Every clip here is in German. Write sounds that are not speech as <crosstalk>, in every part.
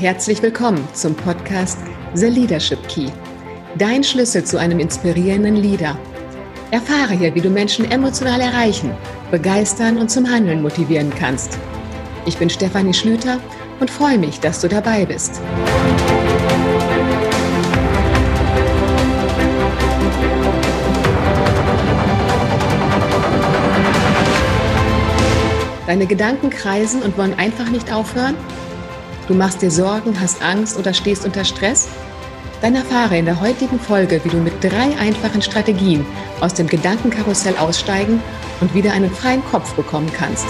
Herzlich willkommen zum Podcast The Leadership Key. Dein Schlüssel zu einem inspirierenden Leader. Erfahre hier, wie du Menschen emotional erreichen, begeistern und zum Handeln motivieren kannst. Ich bin Stefanie Schlüter und freue mich, dass du dabei bist. Deine Gedanken kreisen und wollen einfach nicht aufhören? Du machst dir Sorgen, hast Angst oder stehst unter Stress? Dann erfahre in der heutigen Folge, wie du mit drei einfachen Strategien aus dem Gedankenkarussell aussteigen und wieder einen freien Kopf bekommen kannst.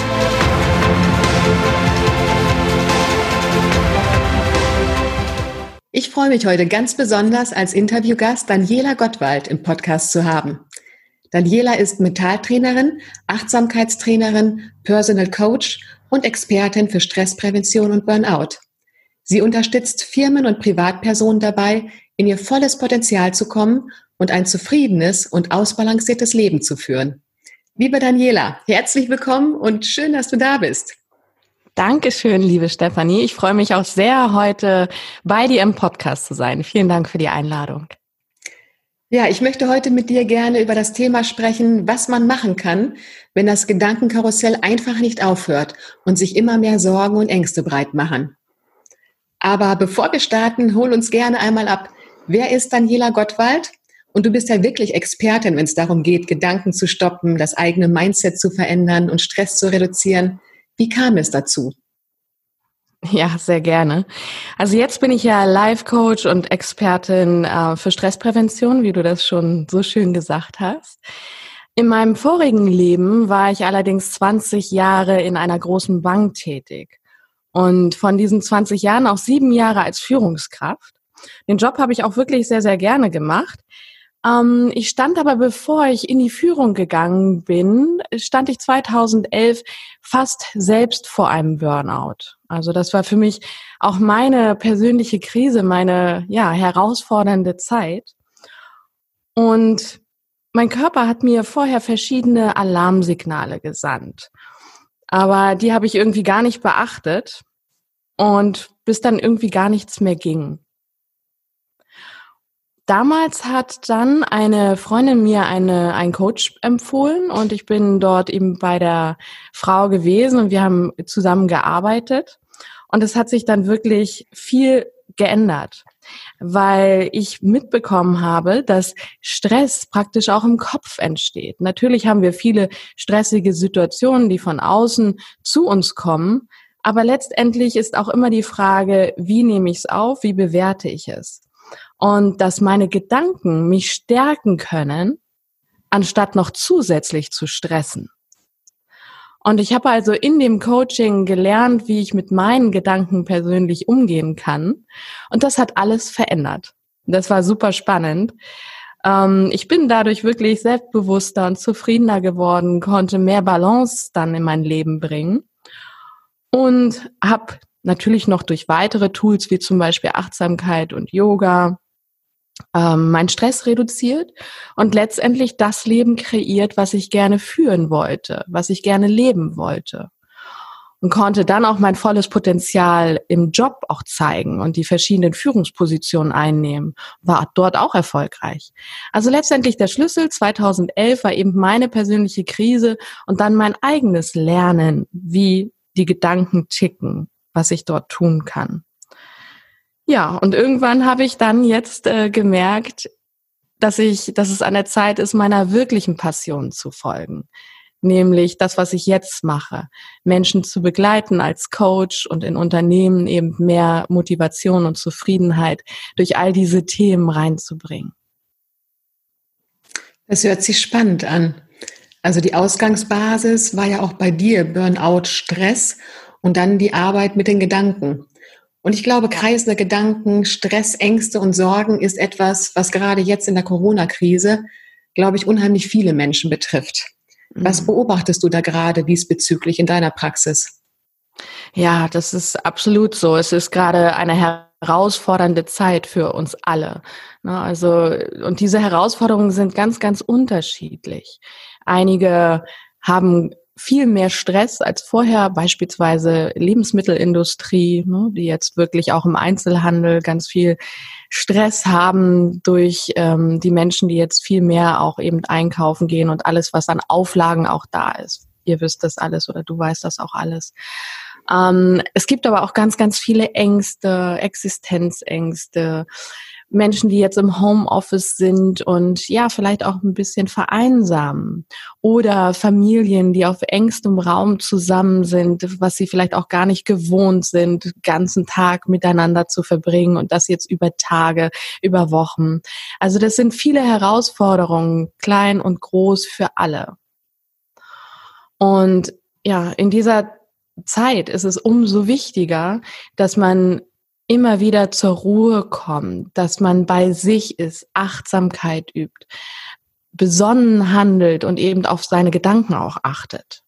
Ich freue mich heute ganz besonders als Interviewgast Daniela Gottwald im Podcast zu haben. Daniela ist Mentaltrainerin, Achtsamkeitstrainerin, Personal Coach und Expertin für Stressprävention und Burnout. Sie unterstützt Firmen und Privatpersonen dabei, in ihr volles Potenzial zu kommen und ein zufriedenes und ausbalanciertes Leben zu führen. Liebe Daniela, herzlich willkommen und schön, dass du da bist. Dankeschön, liebe Stefanie. Ich freue mich auch sehr, heute bei dir im Podcast zu sein. Vielen Dank für die Einladung. Ja, ich möchte heute mit dir gerne über das Thema sprechen, was man machen kann, wenn das Gedankenkarussell einfach nicht aufhört und sich immer mehr Sorgen und Ängste breit machen. Aber bevor wir starten, hol uns gerne einmal ab. Wer ist Daniela Gottwald? Und du bist ja wirklich Expertin, wenn es darum geht, Gedanken zu stoppen, das eigene Mindset zu verändern und Stress zu reduzieren. Wie kam es dazu? Ja, sehr gerne. Also jetzt bin ich ja Life-Coach und Expertin äh, für Stressprävention, wie du das schon so schön gesagt hast. In meinem vorigen Leben war ich allerdings 20 Jahre in einer großen Bank tätig. Und von diesen 20 Jahren auch sieben Jahre als Führungskraft. Den Job habe ich auch wirklich sehr, sehr gerne gemacht. Ähm, ich stand aber, bevor ich in die Führung gegangen bin, stand ich 2011 fast selbst vor einem Burnout. Also das war für mich auch meine persönliche Krise, meine ja herausfordernde Zeit. Und mein Körper hat mir vorher verschiedene Alarmsignale gesandt. Aber die habe ich irgendwie gar nicht beachtet und bis dann irgendwie gar nichts mehr ging. Damals hat dann eine Freundin mir eine, einen Coach empfohlen und ich bin dort eben bei der Frau gewesen und wir haben zusammen gearbeitet. Und es hat sich dann wirklich viel geändert, weil ich mitbekommen habe, dass Stress praktisch auch im Kopf entsteht. Natürlich haben wir viele stressige Situationen, die von außen zu uns kommen, aber letztendlich ist auch immer die Frage, wie nehme ich es auf, wie bewerte ich es? Und dass meine Gedanken mich stärken können, anstatt noch zusätzlich zu stressen. Und ich habe also in dem Coaching gelernt, wie ich mit meinen Gedanken persönlich umgehen kann. Und das hat alles verändert. Das war super spannend. Ähm, ich bin dadurch wirklich selbstbewusster und zufriedener geworden, konnte mehr Balance dann in mein Leben bringen und habe natürlich noch durch weitere Tools wie zum Beispiel Achtsamkeit und Yoga ähm, meinen Stress reduziert und letztendlich das Leben kreiert, was ich gerne führen wollte, was ich gerne leben wollte. Und konnte dann auch mein volles Potenzial im Job auch zeigen und die verschiedenen Führungspositionen einnehmen. War dort auch erfolgreich. Also letztendlich der Schlüssel 2011 war eben meine persönliche Krise und dann mein eigenes Lernen, wie die Gedanken ticken, was ich dort tun kann. Ja, und irgendwann habe ich dann jetzt äh, gemerkt, dass ich, dass es an der Zeit ist, meiner wirklichen Passion zu folgen. Nämlich das, was ich jetzt mache. Menschen zu begleiten als Coach und in Unternehmen eben mehr Motivation und Zufriedenheit durch all diese Themen reinzubringen. Das hört sich spannend an. Also die Ausgangsbasis war ja auch bei dir Burnout, Stress und dann die Arbeit mit den Gedanken. Und ich glaube, kreisende Gedanken, Stress, Ängste und Sorgen ist etwas, was gerade jetzt in der Corona-Krise, glaube ich, unheimlich viele Menschen betrifft. Was mhm. beobachtest du da gerade diesbezüglich in deiner Praxis? Ja, das ist absolut so. Es ist gerade eine herausfordernde Zeit für uns alle. Ne, also, und diese Herausforderungen sind ganz, ganz unterschiedlich. Einige haben viel mehr Stress als vorher, beispielsweise Lebensmittelindustrie, ne, die jetzt wirklich auch im Einzelhandel ganz viel Stress haben durch ähm, die Menschen, die jetzt viel mehr auch eben einkaufen gehen und alles, was an Auflagen auch da ist. Ihr wisst das alles oder du weißt das auch alles. Ähm, es gibt aber auch ganz, ganz viele Ängste, Existenzängste, Menschen, die jetzt im Homeoffice sind und ja, vielleicht auch ein bisschen vereinsamen oder Familien, die auf engstem Raum zusammen sind, was sie vielleicht auch gar nicht gewohnt sind, ganzen Tag miteinander zu verbringen und das jetzt über Tage, über Wochen. Also das sind viele Herausforderungen, klein und groß für alle. Und ja, in dieser Zeit ist es umso wichtiger, dass man immer wieder zur Ruhe kommt, dass man bei sich ist, Achtsamkeit übt, besonnen handelt und eben auf seine Gedanken auch achtet.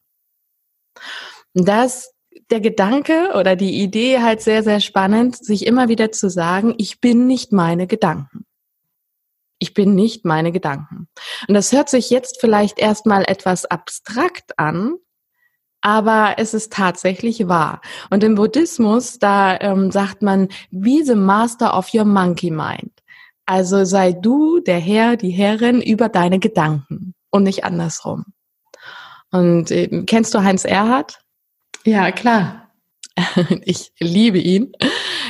Das der Gedanke oder die Idee halt sehr, sehr spannend, sich immer wieder zu sagen, ich bin nicht meine Gedanken. Ich bin nicht meine Gedanken. Und das hört sich jetzt vielleicht erstmal etwas abstrakt an, aber es ist tatsächlich wahr. Und im Buddhismus, da ähm, sagt man, be the master of your monkey mind. Also sei du der Herr, die Herrin über deine Gedanken und nicht andersrum. Und äh, kennst du Heinz Erhardt? Ja, klar. <laughs> Ich liebe ihn.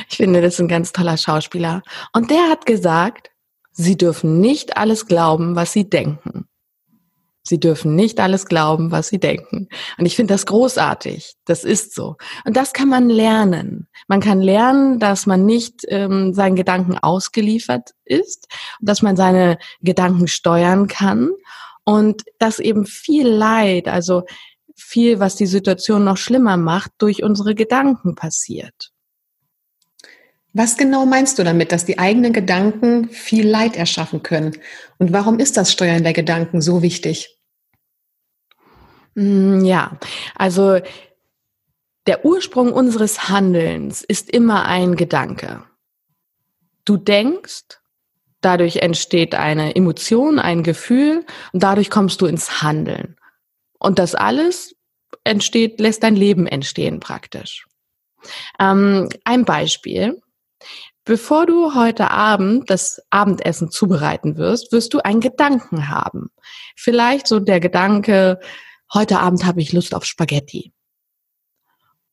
Ich finde, das ist ein ganz toller Schauspieler. Und der hat gesagt, Sie dürfen nicht alles glauben, was Sie denken. Sie dürfen nicht alles glauben, was sie denken. Und ich finde das großartig. Das ist so. Und das kann man lernen. Man kann lernen, dass man nicht ähm, seinen Gedanken ausgeliefert ist, dass man seine Gedanken steuern kann und dass eben viel Leid, also viel, was die Situation noch schlimmer macht, durch unsere Gedanken passiert. Was genau meinst du damit, dass die eigenen Gedanken viel Leid erschaffen können? Und warum ist das Steuern der Gedanken so wichtig? Mm, ja, also der Ursprung unseres Handelns ist immer ein Gedanke. Du denkst, dadurch entsteht eine Emotion, ein Gefühl und dadurch kommst du ins Handeln. Und das alles entsteht, lässt dein Leben entstehen praktisch. Ähm, ein Beispiel. Bevor du heute Abend das Abendessen zubereiten wirst, wirst du einen Gedanken haben. Vielleicht so der Gedanke, heute Abend habe ich Lust auf Spaghetti.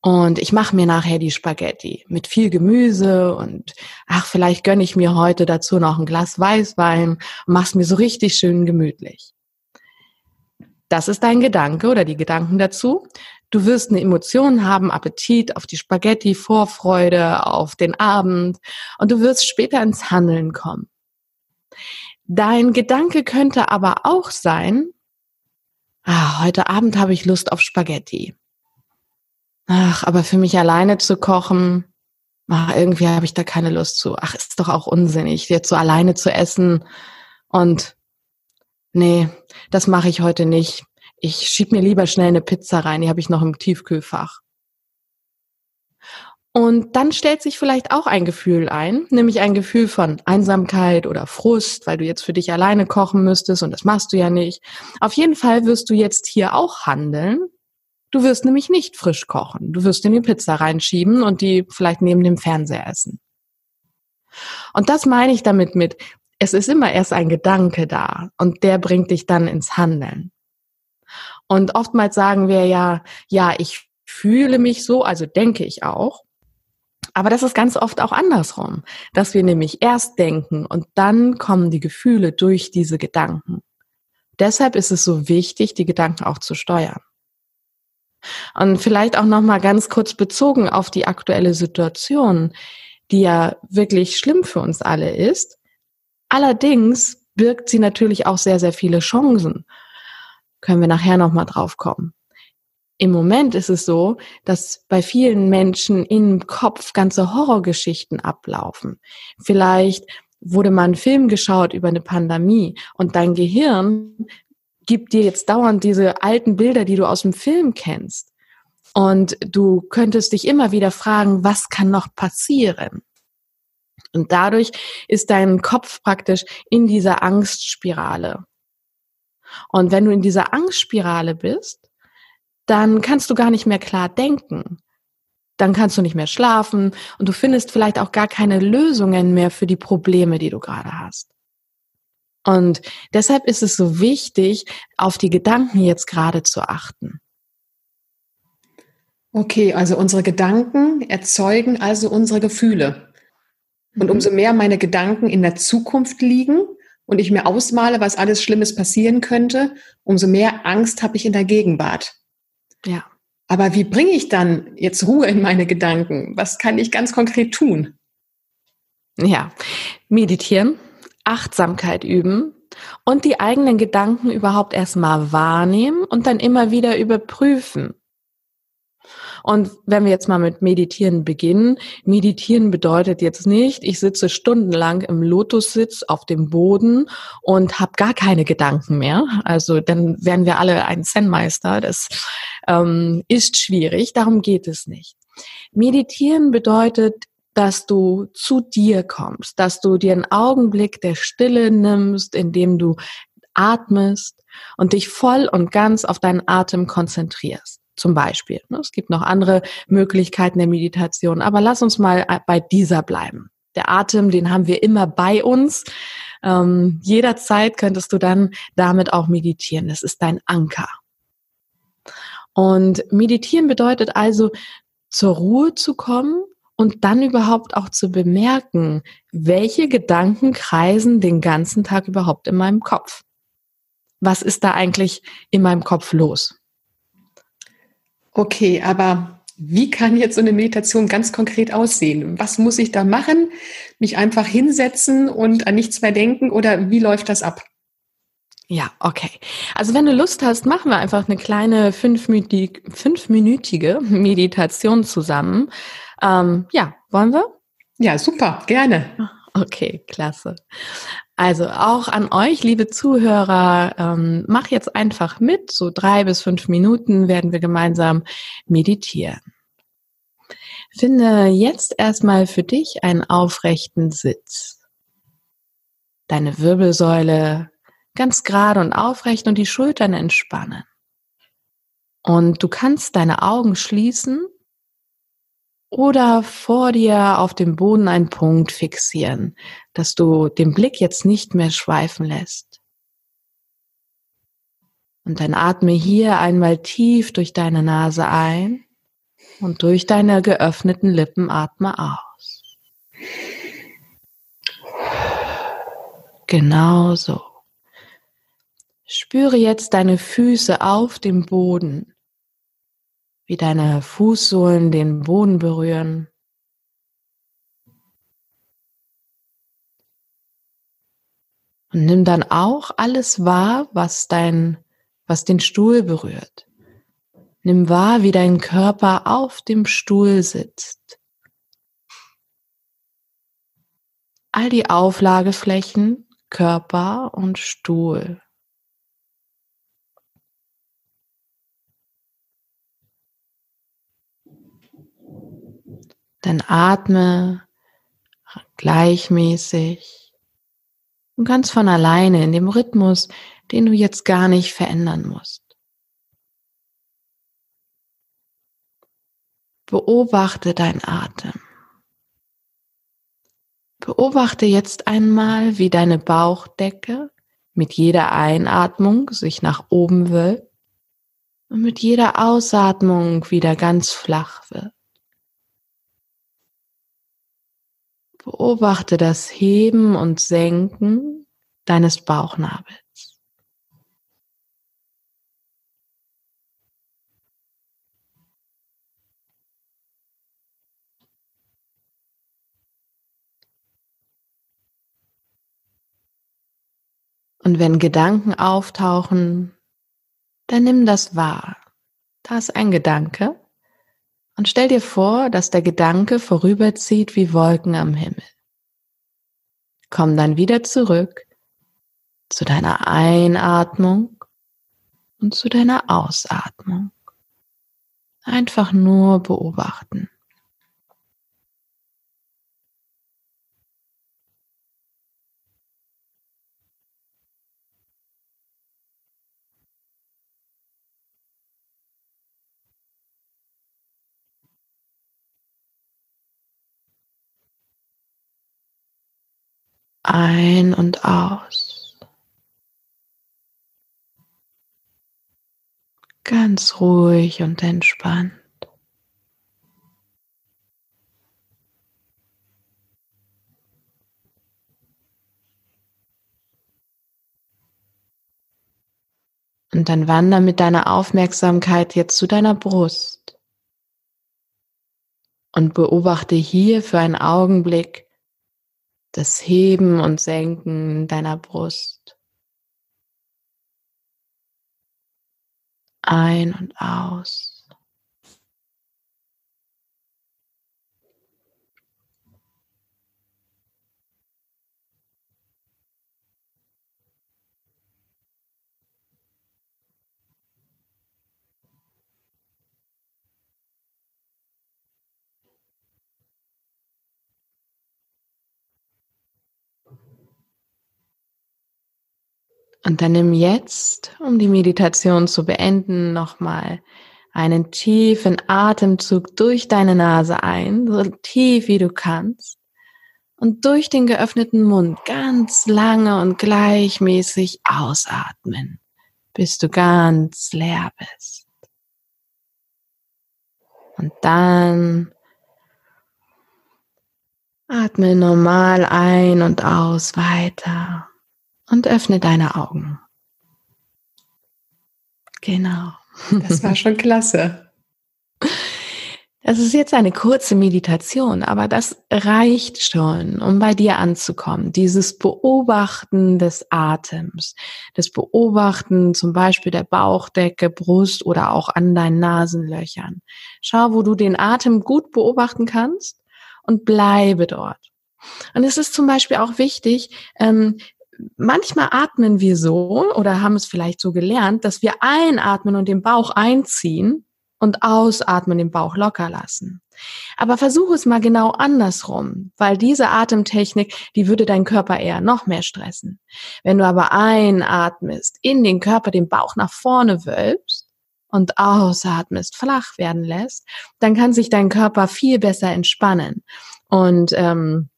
Und ich mache mir nachher die Spaghetti mit viel Gemüse und ach, vielleicht gönne ich mir heute dazu noch ein Glas Weißwein und mach's mir so richtig schön gemütlich. Das ist dein Gedanke oder die Gedanken dazu. Du wirst eine Emotion haben, Appetit auf die Spaghetti, Vorfreude auf den Abend und du wirst später ins Handeln kommen. Dein Gedanke könnte aber auch sein, ah, heute Abend habe ich Lust auf Spaghetti. Ach, aber für mich alleine zu kochen, ach, irgendwie habe ich da keine Lust zu. Ach, ist doch auch unsinnig, jetzt so alleine zu essen. Und nee, das mache ich heute nicht ich schieb mir lieber schnell eine Pizza rein, die habe ich noch im Tiefkühlfach. Und dann stellt sich vielleicht auch ein Gefühl ein, nämlich ein Gefühl von Einsamkeit oder Frust, weil du jetzt für dich alleine kochen müsstest und das machst du ja nicht. Auf jeden Fall wirst du jetzt hier auch handeln. Du wirst nämlich nicht frisch kochen. Du wirst in die Pizza reinschieben und die vielleicht neben dem Fernseher essen. Und das meine ich damit mit, es ist immer erst ein Gedanke da und der bringt dich dann ins Handeln. Und oftmals sagen wir ja, ja, ich fühle mich so, also denke ich auch. Aber das ist ganz oft auch andersrum, dass wir nämlich erst denken und dann kommen die Gefühle durch diese Gedanken. Deshalb ist es so wichtig, die Gedanken auch zu steuern. Und vielleicht auch noch mal ganz kurz bezogen auf die aktuelle Situation, die ja wirklich schlimm für uns alle ist. Allerdings birgt sie natürlich auch sehr sehr viele Chancen können wir nachher nochmal drauf kommen. Im Moment ist es so, dass bei vielen Menschen im Kopf ganze Horrorgeschichten ablaufen. Vielleicht wurde mal ein Film geschaut über eine Pandemie und dein Gehirn gibt dir jetzt dauernd diese alten Bilder, die du aus dem Film kennst. Und du könntest dich immer wieder fragen, was kann noch passieren? Und dadurch ist dein Kopf praktisch in dieser Angstspirale. Und wenn du in dieser Angstspirale bist, dann kannst du gar nicht mehr klar denken. Dann kannst du nicht mehr schlafen und du findest vielleicht auch gar keine Lösungen mehr für die Probleme, die du gerade hast. Und deshalb ist es so wichtig, auf die Gedanken jetzt gerade zu achten. Okay, also unsere Gedanken erzeugen also unsere Gefühle. Und mhm. umso mehr meine Gedanken in der Zukunft liegen und ich mir ausmale, was alles Schlimmes passieren könnte, umso mehr Angst habe ich in der Gegenwart. Ja. Aber wie bringe ich dann jetzt Ruhe in meine Gedanken? Was kann ich ganz konkret tun? Ja, meditieren, Achtsamkeit üben und die eigenen Gedanken überhaupt erstmal wahrnehmen und dann immer wieder überprüfen. Und wenn wir jetzt mal mit Meditieren beginnen, Meditieren bedeutet jetzt nicht, ich sitze stundenlang im Lotussitz auf dem Boden und habe gar keine Gedanken mehr. Also dann wären wir alle ein Zen-Meister. Das ähm, ist schwierig, darum geht es nicht. Meditieren bedeutet, dass du zu dir kommst, dass du dir einen Augenblick der Stille nimmst, indem du atmest und dich voll und ganz auf deinen Atem konzentrierst zum Beispiel. Ne? Es gibt noch andere Möglichkeiten der Meditation, aber lass uns mal äh, bei dieser bleiben. Der Atem, den haben wir immer bei uns. Ähm, jederzeit könntest du dann damit auch meditieren. Das ist dein Anker. Und meditieren bedeutet also, zur Ruhe zu kommen und dann überhaupt auch zu bemerken, welche Gedanken kreisen den ganzen Tag überhaupt in meinem Kopf. Was ist da eigentlich in meinem Kopf los? Okay, aber wie kann jetzt so eine Meditation ganz konkret aussehen? Was muss ich da machen? Mich einfach hinsetzen und an nichts mehr denken oder wie läuft das ab? Ja, okay. Also wenn du Lust hast, machen wir einfach eine kleine fünfminütige Meditation zusammen. Ähm, ja, wollen wir? Ja, super, gerne. Okay, klasse. Also auch an euch, liebe Zuhörer, ähm, mach jetzt einfach mit. So drei bis fünf Minuten werden wir gemeinsam meditieren. Finde jetzt erstmal für dich einen aufrechten Sitz. Deine Wirbelsäule ganz gerade und aufrecht und die Schultern entspannen. Und du kannst deine Augen schließen oder vor dir auf dem Boden einen Punkt fixieren, dass du den Blick jetzt nicht mehr schweifen lässt. Und dann atme hier einmal tief durch deine Nase ein und durch deine geöffneten Lippen atme aus. Genau so. Spüre jetzt deine Füße auf dem Boden wie deine Fußsohlen den Boden berühren. Und nimm dann auch alles wahr, was dein, was den Stuhl berührt. Nimm wahr, wie dein Körper auf dem Stuhl sitzt. All die Auflageflächen, Körper und Stuhl. Dann atme gleichmäßig und ganz von alleine in dem Rhythmus, den du jetzt gar nicht verändern musst. Beobachte dein Atem. Beobachte jetzt einmal, wie deine Bauchdecke mit jeder Einatmung sich nach oben wölbt und mit jeder Ausatmung wieder ganz flach wird. Beobachte das Heben und Senken deines Bauchnabels. Und wenn Gedanken auftauchen, dann nimm das wahr. Da ist ein Gedanke und stell dir vor, dass der Gedanke vorüberzieht wie Wolken am Himmel. Komm dann wieder zurück zu deiner Einatmung und zu deiner Ausatmung. Einfach nur beobachten. Ein und aus. Ganz ruhig und entspannt. Und dann wander mit deiner Aufmerksamkeit jetzt zu deiner Brust und beobachte hier für einen Augenblick das Heben und Senken deiner Brust. Ein und aus. Und dann nimm jetzt, um die Meditation zu beenden, nochmal einen tiefen Atemzug durch deine Nase ein, so tief wie du kannst. Und durch den geöffneten Mund ganz lange und gleichmäßig ausatmen, bis du ganz leer bist. Und dann atme normal ein und aus weiter und öffne deine Augen. Genau. Das war schon klasse. Das ist jetzt eine kurze Meditation, aber das reicht schon, um bei dir anzukommen. Dieses Beobachten des Atems, das Beobachten zum Beispiel der Bauchdecke, Brust oder auch an deinen Nasenlöchern. Schau, wo du den Atem gut beobachten kannst und bleibe dort. Und es ist zum Beispiel auch wichtig, ähm, manchmal atmen wir so oder haben es vielleicht so gelernt, dass wir einatmen und den Bauch einziehen und ausatmen, den Bauch locker lassen. Aber versuche es mal genau andersrum, weil diese Atemtechnik, die würde deinen Körper eher noch mehr stressen. Wenn du aber einatmest, in den Körper den Bauch nach vorne wölbst und ausatmest, flach werden lässt, dann kann sich dein Körper viel besser entspannen. Und ähm,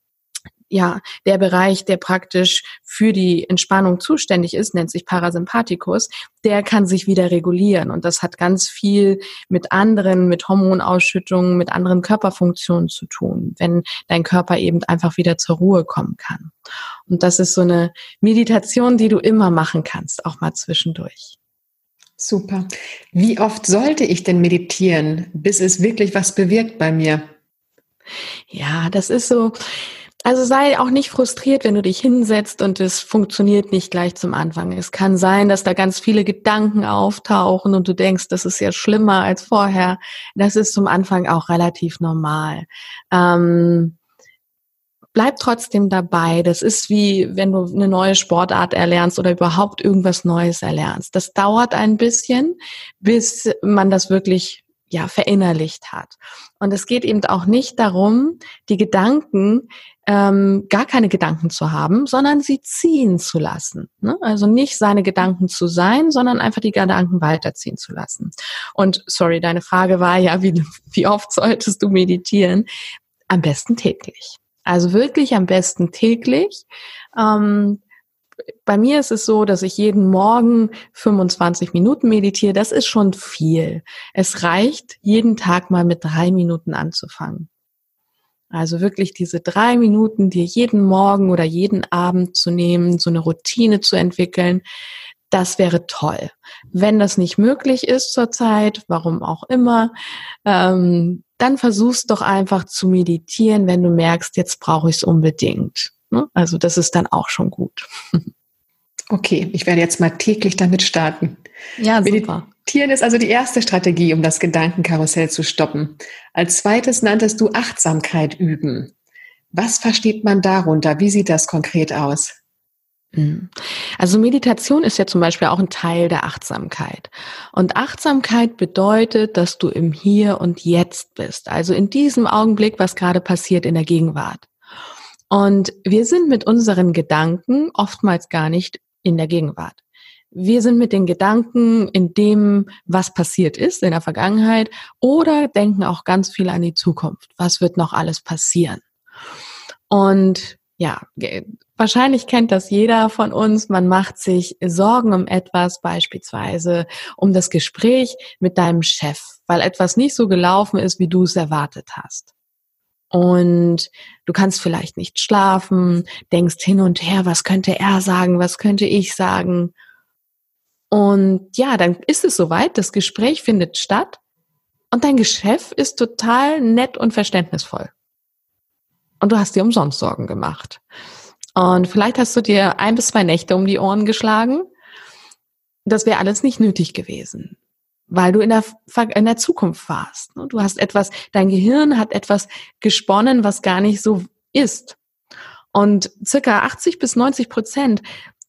ja, der Bereich, der praktisch für die Entspannung zuständig ist, nennt sich Parasympathikus, der kann sich wieder regulieren. Und das hat ganz viel mit anderen, mit Hormonausschüttungen, mit anderen Körperfunktionen zu tun, wenn dein Körper eben einfach wieder zur Ruhe kommen kann. Und das ist so eine Meditation, die du immer machen kannst, auch mal zwischendurch. Super. Wie oft sollte ich denn meditieren, bis es wirklich was bewirkt bei mir? Ja, das ist so, also sei auch nicht frustriert, wenn du dich hinsetzt und es funktioniert nicht gleich zum Anfang. Es kann sein, dass da ganz viele Gedanken auftauchen und du denkst, das ist ja schlimmer als vorher. Das ist zum Anfang auch relativ normal. Ähm, bleib trotzdem dabei. Das ist wie, wenn du eine neue Sportart erlernst oder überhaupt irgendwas Neues erlernst. Das dauert ein bisschen, bis man das wirklich ja, verinnerlicht hat. Und es geht eben auch nicht darum, die Gedanken, ähm, gar keine Gedanken zu haben, sondern sie ziehen zu lassen. Ne? Also nicht seine Gedanken zu sein, sondern einfach die Gedanken weiterziehen zu lassen. Und sorry, deine Frage war ja, wie, wie oft solltest du meditieren? Am besten täglich. Also wirklich am besten täglich. Ähm, bei mir ist es so, dass ich jeden Morgen 25 Minuten meditiere. Das ist schon viel. Es reicht, jeden Tag mal mit drei Minuten anzufangen. Also wirklich diese drei Minuten dir jeden Morgen oder jeden Abend zu nehmen, so eine Routine zu entwickeln, das wäre toll. Wenn das nicht möglich ist zurzeit, warum auch immer, ähm, dann versuchst doch einfach zu meditieren, wenn du merkst, jetzt brauche ich es unbedingt. Ne? Also das ist dann auch schon gut. <laughs> Okay, ich werde jetzt mal täglich damit starten. Ja, super. Meditieren ist also die erste Strategie, um das Gedankenkarussell zu stoppen. Als zweites nanntest du Achtsamkeit üben. Was versteht man darunter? Wie sieht das konkret aus? Hm. Also Meditation ist ja zum Beispiel auch ein Teil der Achtsamkeit. Und Achtsamkeit bedeutet, dass du im Hier und Jetzt bist. Also in diesem Augenblick, was gerade passiert in der Gegenwart. Und wir sind mit unseren Gedanken oftmals gar nicht in der Gegenwart. Wir sind mit den Gedanken in dem, was passiert ist in der Vergangenheit oder denken auch ganz viel an die Zukunft. Was wird noch alles passieren? Und ja, wahrscheinlich kennt das jeder von uns. Man macht sich Sorgen um etwas, beispielsweise um das Gespräch mit deinem Chef, weil etwas nicht so gelaufen ist, wie du es erwartet hast. Und du kannst vielleicht nicht schlafen, denkst hin und her, was könnte er sagen, was könnte ich sagen. Und ja, dann ist es soweit, das Gespräch findet statt und dein Chef ist total nett und verständnisvoll und du hast dir umsonst Sorgen gemacht. Und vielleicht hast du dir ein bis zwei Nächte um die Ohren geschlagen. Das wäre alles nicht nötig gewesen, weil du in der, in der Zukunft warst. Ne? Du hast etwas, dein Gehirn hat etwas gesponnen, was gar nicht so ist. Und circa 80 bis 90 Prozent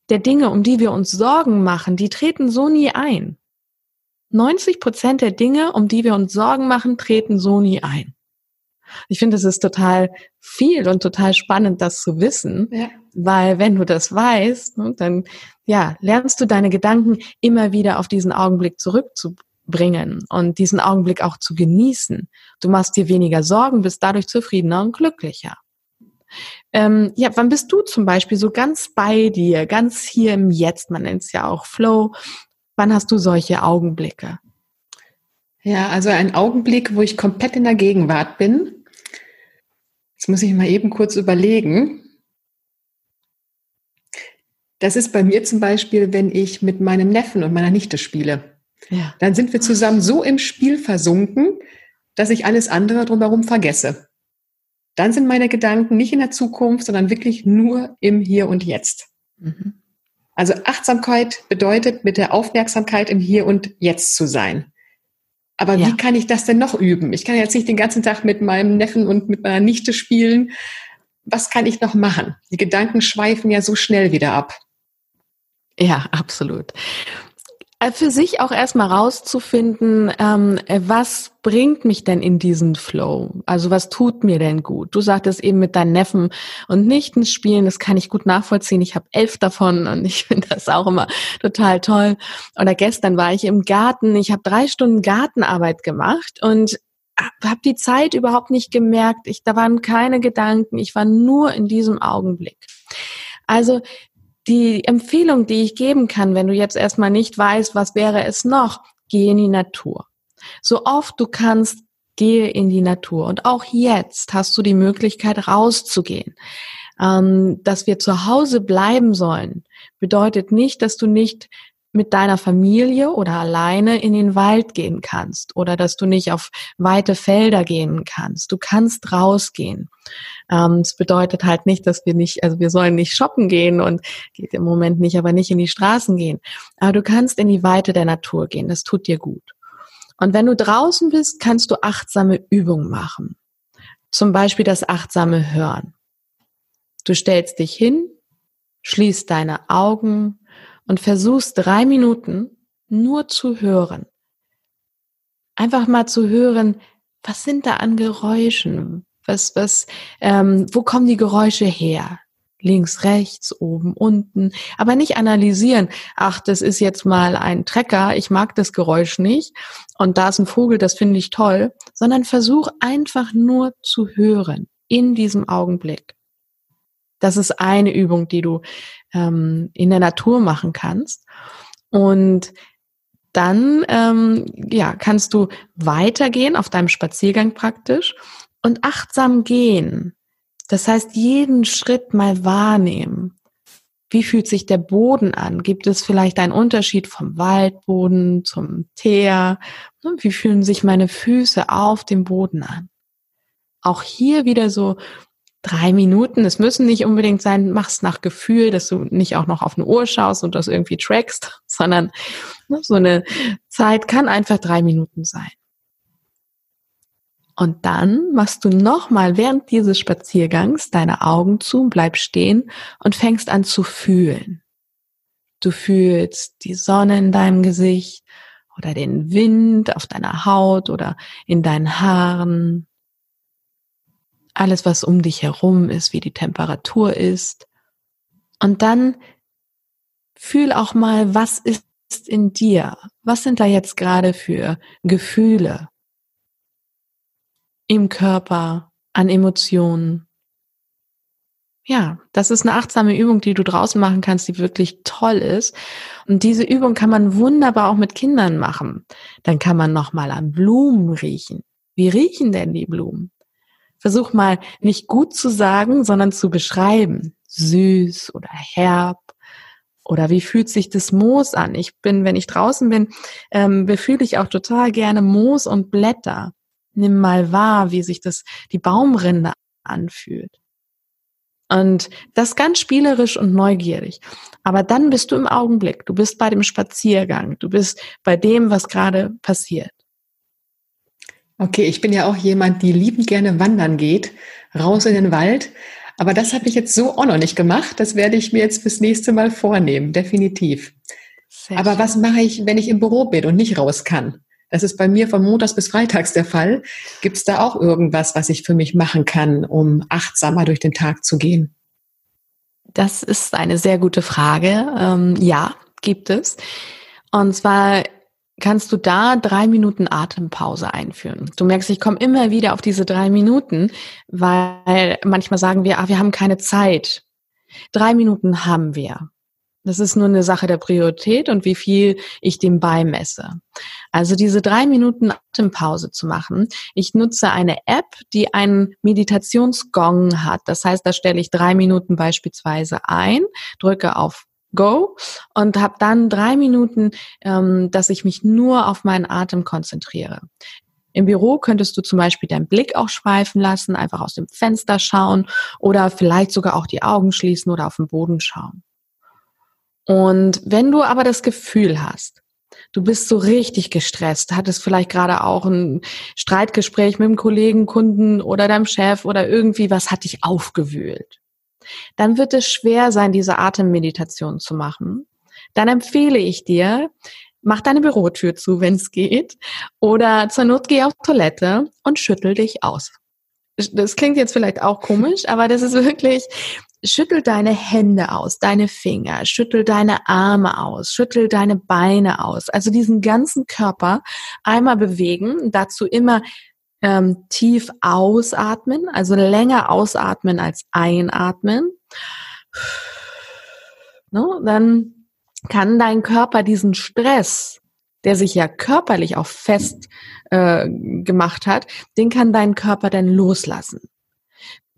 der Dinge, um die wir uns Sorgen machen, die treten so nie ein. 90 Prozent der Dinge, um die wir uns Sorgen machen, treten so nie ein. Ich finde, es ist total viel und total spannend, das zu wissen, ja. weil wenn du das weißt, ne, dann ja, lernst du deine Gedanken immer wieder auf diesen Augenblick zurückzubringen und diesen Augenblick auch zu genießen. Du machst dir weniger Sorgen, bist dadurch zufriedener und glücklicher. Ähm, ja, wann bist du zum Beispiel so ganz bei dir, ganz hier im Jetzt, man nennt es ja auch Flow, wann hast du solche Augenblicke? Ja, also ein Augenblick, wo ich komplett in der Gegenwart bin, Jetzt muss ich mal eben kurz überlegen. Das ist bei mir zum Beispiel, wenn ich mit meinem Neffen und meiner Nichte spiele. Ja. Dann sind wir zusammen so im Spiel versunken, dass ich alles andere drumherum vergesse. Dann sind meine Gedanken nicht in der Zukunft, sondern wirklich nur im Hier und Jetzt. Mhm. Also Achtsamkeit bedeutet, mit der Aufmerksamkeit im Hier und Jetzt zu sein. Aber ja. wie kann ich das denn noch üben? Ich kann jetzt nicht den ganzen Tag mit meinem Neffen und mit meiner Nichte spielen. Was kann ich noch machen? Die Gedanken schweifen ja so schnell wieder ab. Ja, absolut. Äh, für sich auch erstmal rauszufinden, ähm, äh, was bringt mich denn in diesen Flow? Also was tut mir denn gut? Du sagtest eben mit deinen Neffen und Nichten spielen, das kann ich gut nachvollziehen. Ich habe elf davon und ich <laughs> finde das auch immer total toll. Oder gestern war ich im Garten, ich habe drei Stunden Gartenarbeit gemacht und habe die Zeit überhaupt nicht gemerkt. Ich, da waren keine Gedanken, ich war nur in diesem Augenblick. Also die Empfehlung, die ich geben kann, wenn du jetzt erstmal nicht weißt, was wäre es noch, geh in die Natur. So oft du kannst, gehe in die Natur. Und auch jetzt hast du die Möglichkeit, rauszugehen. Ähm, dass wir zu Hause bleiben sollen, bedeutet nicht, dass du nicht mit deiner Familie oder alleine in den Wald gehen kannst oder dass du nicht auf weite Felder gehen kannst. Du kannst rausgehen. Ähm, es bedeutet halt nicht, dass wir nicht, also wir sollen nicht shoppen gehen und geht im Moment nicht, aber nicht in die Straßen gehen. Aber du kannst in die Weite der Natur gehen. Das tut dir gut. Und wenn du draußen bist, kannst du achtsame Übungen machen. Zum Beispiel das achtsame Hören. Du stellst dich hin, schließt deine Augen und versuchst drei Minuten nur zu hören. Einfach mal zu hören, was sind da an Geräuschen? Was, was, ähm, wo kommen die Geräusche her? Links, rechts, oben, unten. Aber nicht analysieren. Ach, das ist jetzt mal ein Trecker. Ich mag das Geräusch nicht. Und da ist ein Vogel, das finde ich toll. Sondern versuch einfach nur zu hören in diesem Augenblick. Das ist eine Übung, die du ähm, in der Natur machen kannst. Und dann ähm, ja, kannst du weitergehen auf deinem Spaziergang praktisch und achtsam gehen. Das heißt, jeden Schritt mal wahrnehmen. Wie fühlt sich der Boden an? Gibt es vielleicht einen Unterschied vom Waldboden zum Teer? Wie fühlen sich meine Füße auf dem Boden an? Auch hier wieder so drei Minuten. Es müssen nicht unbedingt sein, mach's nach Gefühl, dass du nicht auch noch auf eine Uhr schaust und das irgendwie trackst, <laughs> sondern ne, so eine Zeit kann einfach drei Minuten sein. Und dann machst du nochmal während dieses Spaziergangs deine Augen zu, bleib stehen und fängst an zu fühlen. Du fühlst die Sonne in deinem Gesicht oder den Wind auf deiner Haut oder in deinen Haaren alles, was um dich herum ist, wie die Temperatur ist. Und dann fühl auch mal, was ist in dir? Was sind da jetzt gerade für Gefühle im Körper, an Emotionen? Ja, das ist eine achtsame Übung, die du draußen machen kannst, die wirklich toll ist. Und diese Übung kann man wunderbar auch mit Kindern machen. Dann kann man noch mal an Blumen riechen. Wie riechen denn die Blumen? Versuch mal nicht gut zu sagen, sondern zu beschreiben. Süß oder herb. Oder wie fühlt sich das Moos an? Ich bin, wenn ich draußen bin, ähm, befühle ich auch total gerne Moos und Blätter. Nimm mal wahr, wie sich das, die Baumrinde anfühlt. Und das ganz spielerisch und neugierig. Aber dann bist du im Augenblick. Du bist bei dem Spaziergang. Du bist bei dem, was gerade passiert. Okay, ich bin ja auch jemand, die liebend gerne wandern geht, raus in den Wald. Aber das habe ich jetzt so auch noch nicht gemacht. Das werde ich mir jetzt fürs nächste Mal vornehmen, definitiv. Sehr Aber schön. was mache ich, wenn ich im Büro bin und nicht raus kann? Das ist bei mir von Montags bis Freitags der Fall. Gibt es da auch irgendwas, was ich für mich machen kann, um achtsamer durch den Tag zu gehen? Das ist eine sehr gute Frage. Ähm, ja, gibt es. Und zwar kannst du da drei Minuten Atempause einführen. Du merkst, ich komme immer wieder auf diese drei Minuten, weil manchmal sagen wir, ah, wir haben keine Zeit. Drei Minuten haben wir. Das ist nur eine Sache der Priorität und wie viel ich dem beimesse. Also diese drei Minuten Atempause zu machen. Ich nutze eine App, die einen Meditationsgong hat. Das heißt, da stelle ich drei Minuten beispielsweise ein, drücke auf Go und habe dann drei Minuten, ähm, dass ich mich nur auf meinen Atem konzentriere. Im Büro könntest du zum Beispiel deinen Blick auch schweifen lassen, einfach aus dem Fenster schauen oder vielleicht sogar auch die Augen schließen oder auf den Boden schauen. Und wenn du aber das Gefühl hast, du bist so richtig gestresst, hattest vielleicht gerade auch ein Streitgespräch mit einem Kollegen, Kunden oder deinem Chef oder irgendwie was hat dich aufgewühlt, dann wird es schwer sein, diese Atemmeditation zu machen. Dann empfehle ich dir, mach deine Bürotür zu, wenn es geht, oder zur Not geh auf Toilette und schüttel dich aus. Das klingt jetzt vielleicht auch komisch, aber das ist wirklich schüttel deine Hände aus, deine Finger, schüttel deine Arme aus, schüttel deine Beine aus. Also diesen ganzen Körper einmal bewegen, dazu immer ähm, tief ausatmen, also länger ausatmen als einatmen. No, dann kann dein Körper diesen Stress, der sich ja körperlich auch fest äh, gemacht hat, den kann dein Körper dann loslassen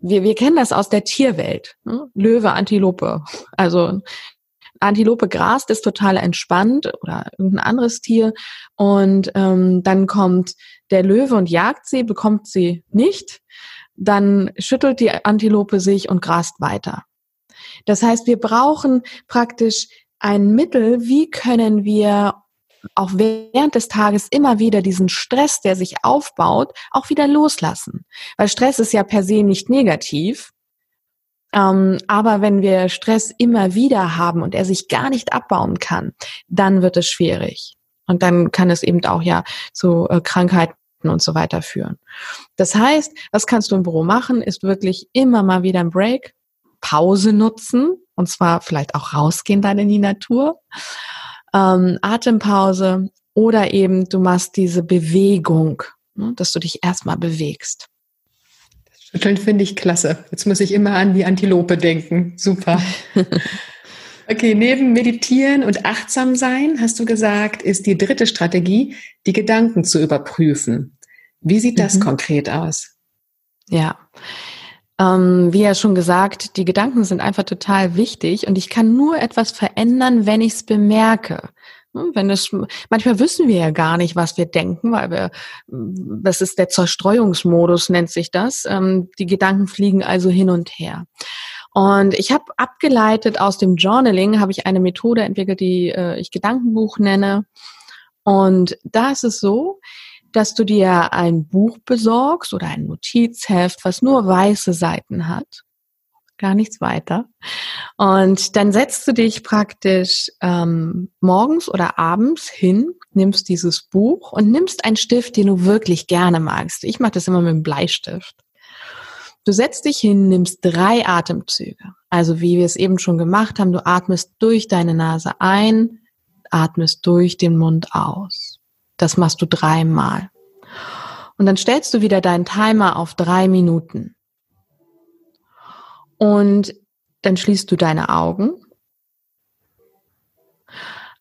wir, wir kennen das aus der Tierwelt. Ne? Löwe, Antilope. Also Antilope grast ist total entspannt oder irgendein anderes Tier. Und ähm, dann kommt der Löwe und jagt sie, bekommt sie nicht. Dann schüttelt die Antilope sich und grast weiter. Das heißt, wir brauchen praktisch ein Mittel, wie können wir auch während des Tages immer wieder diesen Stress, der sich aufbaut, auch wieder loslassen. Weil Stress ist ja per se nicht negativ. Ähm, aber wenn wir Stress immer wieder haben und er sich gar nicht abbauen kann, dann wird es schwierig. Und dann kann es eben auch ja zu äh, Krankheiten und so weiter führen. Das heißt, was kannst du im Büro machen, ist wirklich immer mal wieder ein Break, Pause nutzen und zwar vielleicht auch rausgehen dann in die Natur ähm, Atempause oder eben du machst diese Bewegung, ne, dass du dich erstmal bewegst. Das Schütteln finde ich klasse. Jetzt muss ich immer an die Antilope denken. Super. <laughs> Okay, neben Meditieren und achtsam sein, hast du gesagt, ist die dritte Strategie, die Gedanken zu überprüfen. Wie sieht das mhm. konkret aus? Ja, ähm, wie ja schon gesagt, die Gedanken sind einfach total wichtig und ich kann nur etwas verändern, wenn ich es bemerke. Hm, wenn es, manchmal wissen wir ja gar nicht, was wir denken, weil wir, das ist der Zerstreuungsmodus, nennt sich das. Ähm, die Gedanken fliegen also hin und her. Und ich habe abgeleitet aus dem Journaling, habe ich eine Methode entwickelt, die äh, ich Gedankenbuch nenne. Und da ist es so, dass du dir ein Buch besorgst oder ein Notizheft, was nur weiße Seiten hat. Gar nichts weiter. Und dann setzt du dich praktisch ähm, morgens oder abends hin, nimmst dieses Buch und nimmst einen Stift, den du wirklich gerne magst. Ich mache das immer mit einem Bleistift. Du setzt dich hin, nimmst drei Atemzüge. Also wie wir es eben schon gemacht haben, du atmest durch deine Nase ein, atmest durch den Mund aus. Das machst du dreimal. Und dann stellst du wieder deinen Timer auf drei Minuten. Und dann schließt du deine Augen,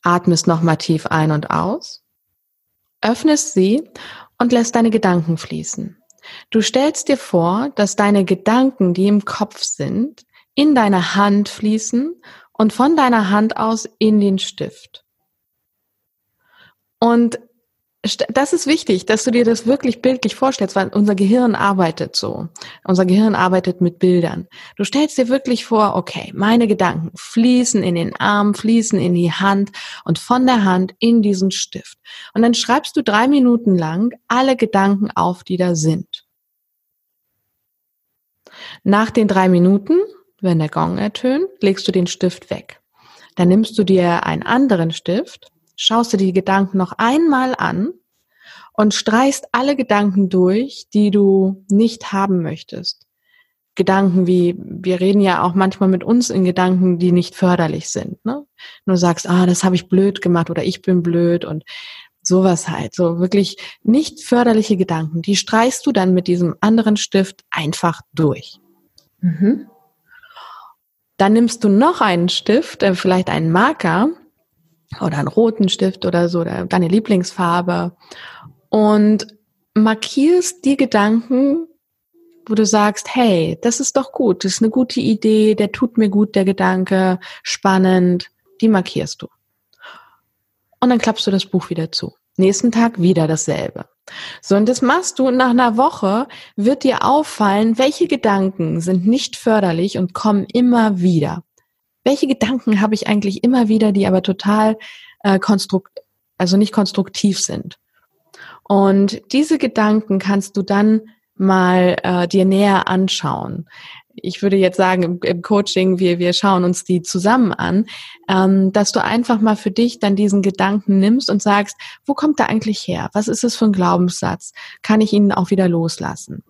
atmest nochmal tief ein und aus, öffnest sie und lässt deine Gedanken fließen. Du stellst dir vor, dass deine Gedanken, die im Kopf sind, in deine Hand fließen und von deiner Hand aus in den Stift. Und das ist wichtig, dass du dir das wirklich bildlich vorstellst, weil unser Gehirn arbeitet so. Unser Gehirn arbeitet mit Bildern. Du stellst dir wirklich vor, okay, meine Gedanken fließen in den Arm, fließen in die Hand und von der Hand in diesen Stift. Und dann schreibst du drei Minuten lang alle Gedanken auf, die da sind. Nach den drei Minuten, wenn der Gong ertönt, legst du den Stift weg. Dann nimmst du dir einen anderen Stift schaust du die Gedanken noch einmal an und streichst alle Gedanken durch, die du nicht haben möchtest. Gedanken wie, wir reden ja auch manchmal mit uns in Gedanken, die nicht förderlich sind. Ne? Nur sagst, ah, das habe ich blöd gemacht oder ich bin blöd und sowas halt. So wirklich nicht förderliche Gedanken. Die streichst du dann mit diesem anderen Stift einfach durch. Mhm. Dann nimmst du noch einen Stift, äh, vielleicht einen Marker oder einen roten Stift oder so, oder deine Lieblingsfarbe und markierst die Gedanken, wo du sagst, hey, das ist doch gut, das ist eine gute Idee, der tut mir gut, der Gedanke, spannend, die markierst du. Und dann klappst du das Buch wieder zu. Nächsten Tag wieder dasselbe. So, und das machst du und nach einer Woche wird dir auffallen, welche Gedanken sind nicht förderlich und kommen immer wieder welche Gedanken habe ich eigentlich immer wieder, die aber total äh, konstrukt, also nicht konstruktiv sind. Und diese Gedanken kannst du dann mal äh, dir näher anschauen. Ich würde jetzt sagen, im, im, Coaching, wir, wir schauen uns die zusammen an, ähm, dass du einfach mal für dich dann diesen Gedanken nimmst und sagst, wo kommt der eigentlich her? Was ist es für ein Glaubenssatz? Kann ich ihn auch wieder loslassen?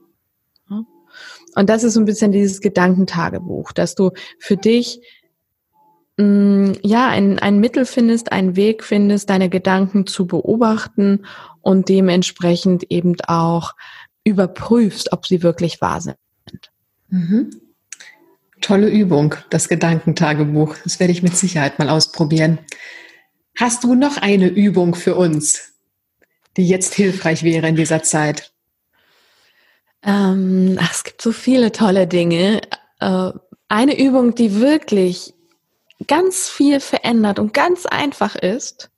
Und das ist so ein bisschen dieses Gedankentagebuch, dass du für dich ja, ein, ein Mittel findest, einen Weg findest, deine Gedanken zu beobachten und dementsprechend eben auch überprüfst, ob sie wirklich wahr sind. Mhm. Tolle Übung, das Gedankentagebuch. Das werde ich mit Sicherheit mal ausprobieren. Hast du noch eine Übung für uns, die jetzt hilfreich wäre in dieser Zeit? Ähm, ach, es gibt so viele tolle Dinge. Äh, eine Übung, die wirklich ganz viel verändert und ganz einfach ist,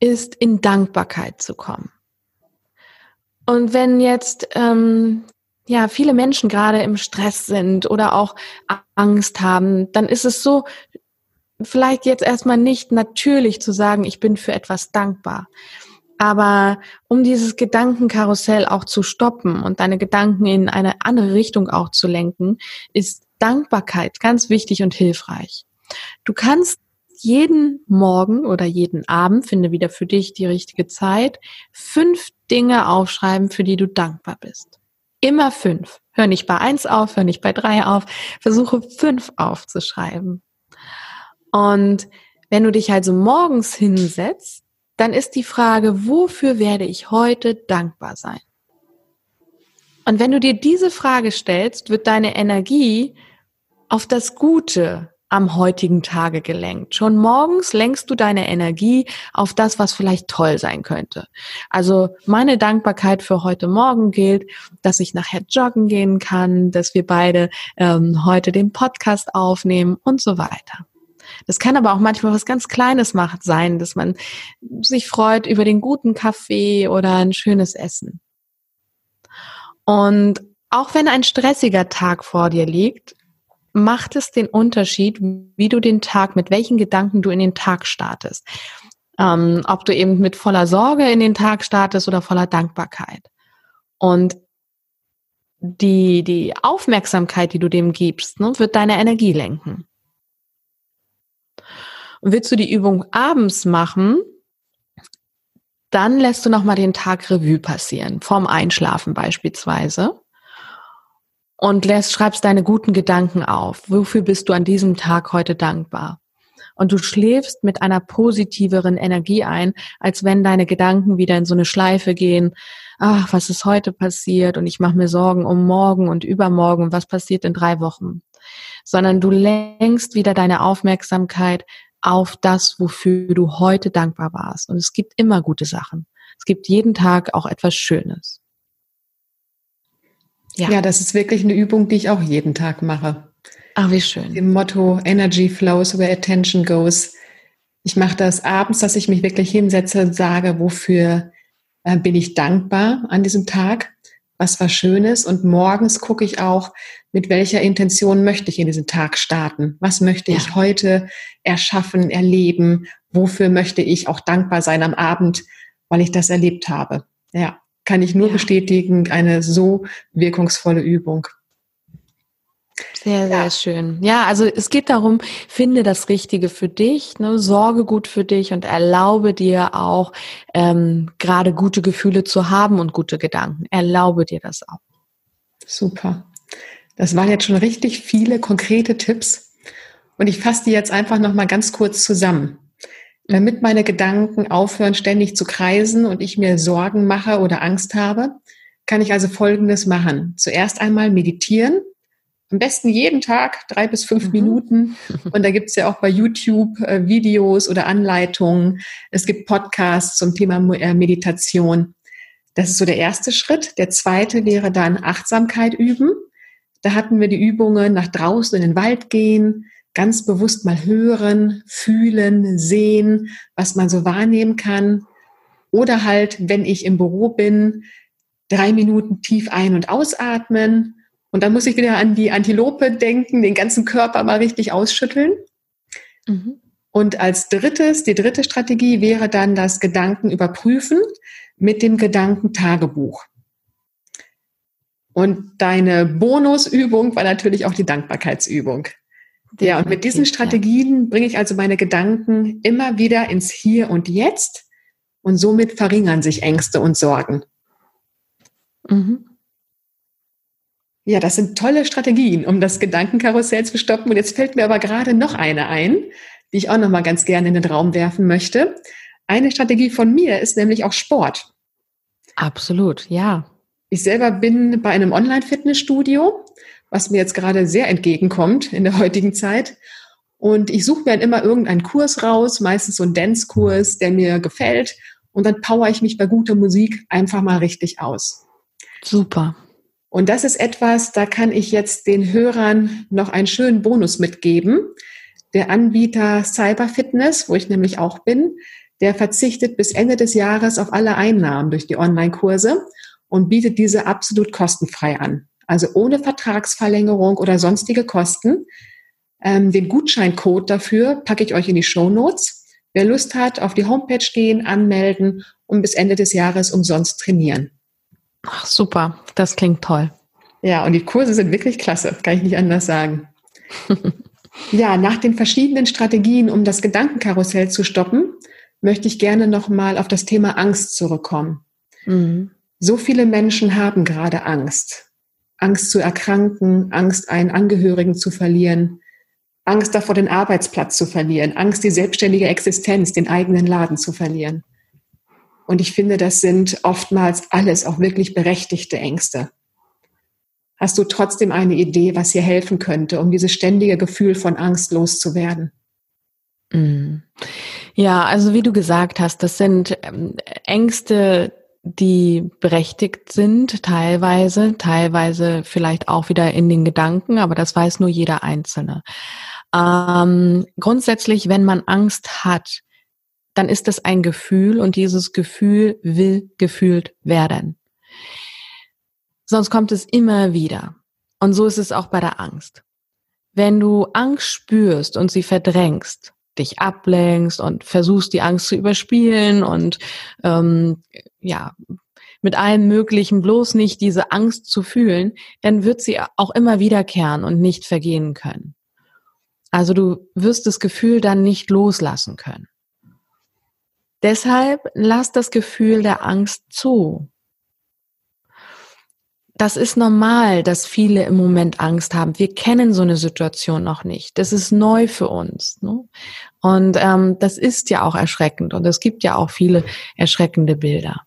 ist in Dankbarkeit zu kommen. Und wenn jetzt ähm, ja viele Menschen gerade im Stress sind oder auch Angst haben, dann ist es so vielleicht jetzt erstmal nicht natürlich zu sagen, ich bin für etwas dankbar. Aber um dieses Gedankenkarussell auch zu stoppen und deine Gedanken in eine andere Richtung auch zu lenken, ist Dankbarkeit ganz wichtig und hilfreich. Du kannst jeden Morgen oder jeden Abend, finde wieder für dich die richtige Zeit, fünf Dinge aufschreiben, für die du dankbar bist. Immer fünf. Hör nicht bei eins auf, hör nicht bei drei auf. Versuche fünf aufzuschreiben. Und wenn du dich also morgens hinsetzt, dann ist die Frage, wofür werde ich heute dankbar sein? Und wenn du dir diese Frage stellst, wird deine Energie auf das Gute am heutigen Tage gelenkt. Schon morgens lenkst du deine Energie auf das, was vielleicht toll sein könnte. Also meine Dankbarkeit für heute Morgen gilt, dass ich nachher joggen gehen kann, dass wir beide ähm, heute den Podcast aufnehmen und so weiter. Das kann aber auch manchmal was ganz Kleines macht sein, dass man sich freut über den guten Kaffee oder ein schönes Essen. Und auch wenn ein stressiger Tag vor dir liegt, macht es den Unterschied, wie du den Tag, mit welchen Gedanken du in den Tag startest. Ähm, ob du eben mit voller Sorge in den Tag startest oder voller Dankbarkeit. Und die, die Aufmerksamkeit, die du dem gibst, ne, wird deine Energie lenken. Und willst du die Übung abends machen, dann lässt du nochmal den Tag Revue passieren, vorm Einschlafen beispielsweise. Und lässt, schreibst deine guten Gedanken auf. Wofür bist du an diesem Tag heute dankbar? und du schläfst mit einer positiveren Energie ein, als wenn deine Gedanken wieder in so eine Schleife gehen. Ach, was ist heute passiert? Und ich mache mir Sorgen um morgen und übermorgen was passiert in drei Wochen. Sondern du lenkst wieder deine Aufmerksamkeit auf das, wofür du heute dankbar warst. Und es gibt immer gute Sachen. Es gibt jeden Tag auch etwas Schönes. Ja. ja, das ist wirklich eine Übung, die ich auch jeden Tag mache. Ach, wie schön. Dem Motto Energy flows where attention goes. Ich mache das abends, dass ich mich wirklich hinsetze und sage, wofür äh, bin ich dankbar an diesem Tag, was war Schönes. Und morgens gucke ich auch, mit welcher Intention möchte ich in diesen Tag starten. Was möchte ja. ich heute erschaffen, erleben? Wofür möchte ich auch dankbar sein am Abend, weil ich das erlebt habe? Ja, kann ich nur ja. bestätigen, eine so wirkungsvolle Übung. Sehr, sehr ja. schön. Ja, also es geht darum, finde das Richtige für dich, ne, sorge gut für dich und erlaube dir auch ähm, gerade gute Gefühle zu haben und gute Gedanken. Erlaube dir das auch. Super. Das waren jetzt schon richtig viele konkrete Tipps und ich fasse die jetzt einfach noch mal ganz kurz zusammen. Damit meine Gedanken aufhören, ständig zu kreisen und ich mir Sorgen mache oder Angst habe, kann ich also Folgendes machen. Zuerst einmal meditieren am besten jeden Tag drei bis fünf mhm. Minuten. <laughs> Und da gibt's ja auch bei YouTube äh, Videos oder Anleitungen. Es gibt Podcasts zum Thema äh, Meditation. Das ist so der erste Schritt. Der zweite wäre dann Achtsamkeit üben. Da hatten wir die Übungen nach draußen in den Wald gehen, ganz bewusst mal hören, fühlen, sehen, was man so wahrnehmen kann. Oder halt, wenn ich im Büro bin, drei Minuten tief ein- und ausatmen und dann muss ich wieder an die Antilope denken, den ganzen Körper mal richtig ausschütteln. Mhm. Und als drittes, die dritte Strategie wäre dann das Gedanken überprüfen mit dem Gedankentagebuch. Und deine Bonusübung war natürlich auch die Dankbarkeitsübung. Ja, und mit diesen Strategien bringe ich also meine Gedanken immer wieder ins Hier und Jetzt und somit verringern sich Ängste und Sorgen. Mhm. Ja, das sind tolle Strategien, um das Gedankenkarussell zu stoppen. Und jetzt fällt mir aber gerade noch eine ein, die ich auch noch mal ganz gerne in den Raum werfen möchte. Eine Strategie von mir ist nämlich auch Sport. Absolut, ja. Ich selber bin bei einem Online-Fitnessstudio, was mir jetzt gerade sehr entgegenkommt in der heutigen Zeit. Und ich suche mir dann immer irgendeinen Kurs raus, meistens so einen Dance-Kurs, der mir gefällt. Und dann power ich mich bei guter Musik einfach mal richtig aus. Super. Und das ist etwas, da kann ich jetzt den Hörern noch einen schönen Bonus mitgeben. Der Anbieter Cyber Fitness, wo ich nämlich auch bin, der verzichtet bis Ende des Jahres auf alle Einnahmen durch die Online-Kurse und bietet diese absolut kostenfrei an. Also ohne Vertragsverlängerung oder sonstige Kosten. Ähm, den Gutscheincode dafür packe ich euch in die Show Notes. Wer Lust hat, auf die Homepage gehen, anmelden und bis Ende des Jahres umsonst trainieren. Ach, super, das klingt toll. Ja, und die Kurse sind wirklich klasse, kann ich nicht anders sagen. <laughs> ja, nach den verschiedenen Strategien, um das Gedankenkarussell zu stoppen, möchte ich gerne nochmal auf das Thema Angst zurückkommen. Mhm. So viele Menschen haben gerade Angst. Angst zu erkranken, Angst, einen Angehörigen zu verlieren, Angst davor, den Arbeitsplatz zu verlieren, Angst, die selbstständige Existenz, den eigenen Laden zu verlieren. Und ich finde, das sind oftmals alles auch wirklich berechtigte Ängste. Hast du trotzdem eine Idee, was hier helfen könnte, um dieses ständige Gefühl von Angst loszuwerden? Mm. Ja, also wie du gesagt hast, das sind ähm, Ängste, die berechtigt sind, teilweise, teilweise vielleicht auch wieder in den Gedanken, aber das weiß nur jeder Einzelne. Ähm, grundsätzlich, wenn man Angst hat, dann ist es ein Gefühl und dieses Gefühl will gefühlt werden. Sonst kommt es immer wieder. Und so ist es auch bei der Angst. Wenn du Angst spürst und sie verdrängst, dich ablenkst und versuchst, die Angst zu überspielen und ähm, ja, mit allem Möglichen bloß nicht diese Angst zu fühlen, dann wird sie auch immer wiederkehren und nicht vergehen können. Also du wirst das Gefühl dann nicht loslassen können. Deshalb lass das Gefühl der Angst zu. Das ist normal, dass viele im Moment Angst haben. Wir kennen so eine Situation noch nicht. Das ist neu für uns. Ne? Und ähm, das ist ja auch erschreckend und es gibt ja auch viele erschreckende Bilder.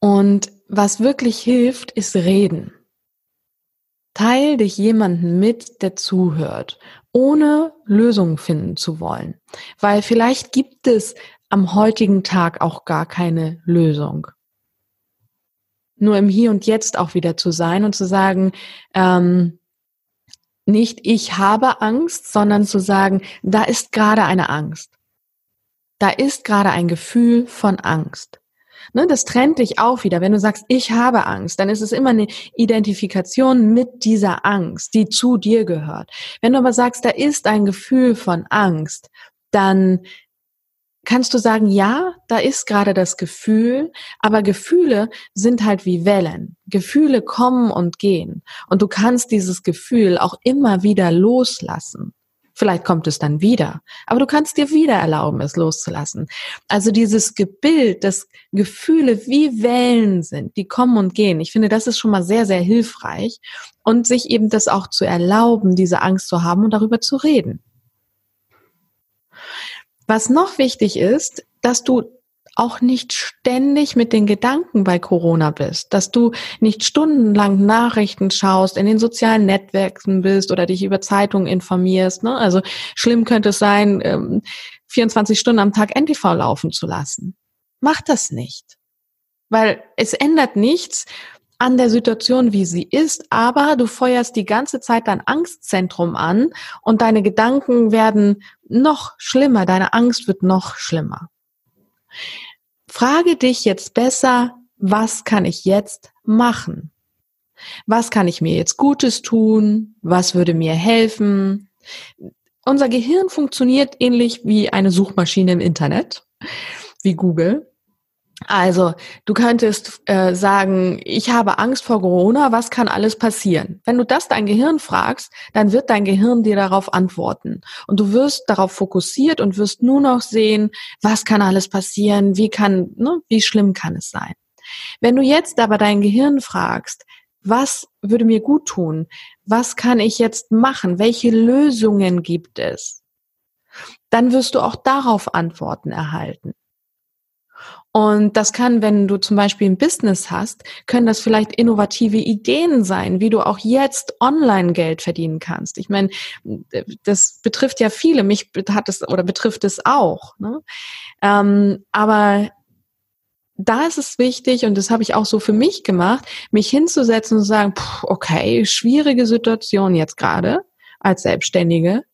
Und was wirklich hilft, ist reden. Teil dich jemanden mit, der zuhört, ohne Lösungen finden zu wollen. Weil vielleicht gibt es am heutigen Tag auch gar keine Lösung. Nur im Hier und Jetzt auch wieder zu sein und zu sagen, ähm, nicht ich habe Angst, sondern zu sagen, da ist gerade eine Angst. Da ist gerade ein Gefühl von Angst. Ne, das trennt dich auch wieder. Wenn du sagst, ich habe Angst, dann ist es immer eine Identifikation mit dieser Angst, die zu dir gehört. Wenn du aber sagst, da ist ein Gefühl von Angst, dann kannst du sagen, ja, da ist gerade das Gefühl, aber Gefühle sind halt wie Wellen. Gefühle kommen und gehen. Und du kannst dieses Gefühl auch immer wieder loslassen. Vielleicht kommt es dann wieder, aber du kannst dir wieder erlauben, es loszulassen. Also dieses Gebild, dass Gefühle wie Wellen sind, die kommen und gehen. Ich finde, das ist schon mal sehr, sehr hilfreich und sich eben das auch zu erlauben, diese Angst zu haben und darüber zu reden. Was noch wichtig ist, dass du auch nicht ständig mit den Gedanken bei Corona bist, dass du nicht stundenlang Nachrichten schaust, in den sozialen Netzwerken bist oder dich über Zeitungen informierst. Ne? Also schlimm könnte es sein, 24 ähm, Stunden am Tag NTV laufen zu lassen. Mach das nicht. Weil es ändert nichts an der Situation, wie sie ist, aber du feuerst die ganze Zeit dein Angstzentrum an und deine Gedanken werden noch schlimmer, deine Angst wird noch schlimmer. Frage dich jetzt besser, was kann ich jetzt machen? Was kann ich mir jetzt Gutes tun? Was würde mir helfen? Unser Gehirn funktioniert ähnlich wie eine Suchmaschine im Internet, wie Google. Also, du könntest äh, sagen, ich habe Angst vor Corona, was kann alles passieren? Wenn du das dein Gehirn fragst, dann wird dein Gehirn dir darauf antworten. Und du wirst darauf fokussiert und wirst nur noch sehen, was kann alles passieren, wie kann, ne, wie schlimm kann es sein? Wenn du jetzt aber dein Gehirn fragst, was würde mir gut tun? Was kann ich jetzt machen? Welche Lösungen gibt es? Dann wirst du auch darauf Antworten erhalten. Und das kann, wenn du zum Beispiel ein Business hast, können das vielleicht innovative Ideen sein, wie du auch jetzt online Geld verdienen kannst. Ich meine, das betrifft ja viele. Mich hat es oder betrifft es auch. Ne? Ähm, aber da ist es wichtig, und das habe ich auch so für mich gemacht, mich hinzusetzen und zu sagen, okay, schwierige Situation jetzt gerade als Selbstständige.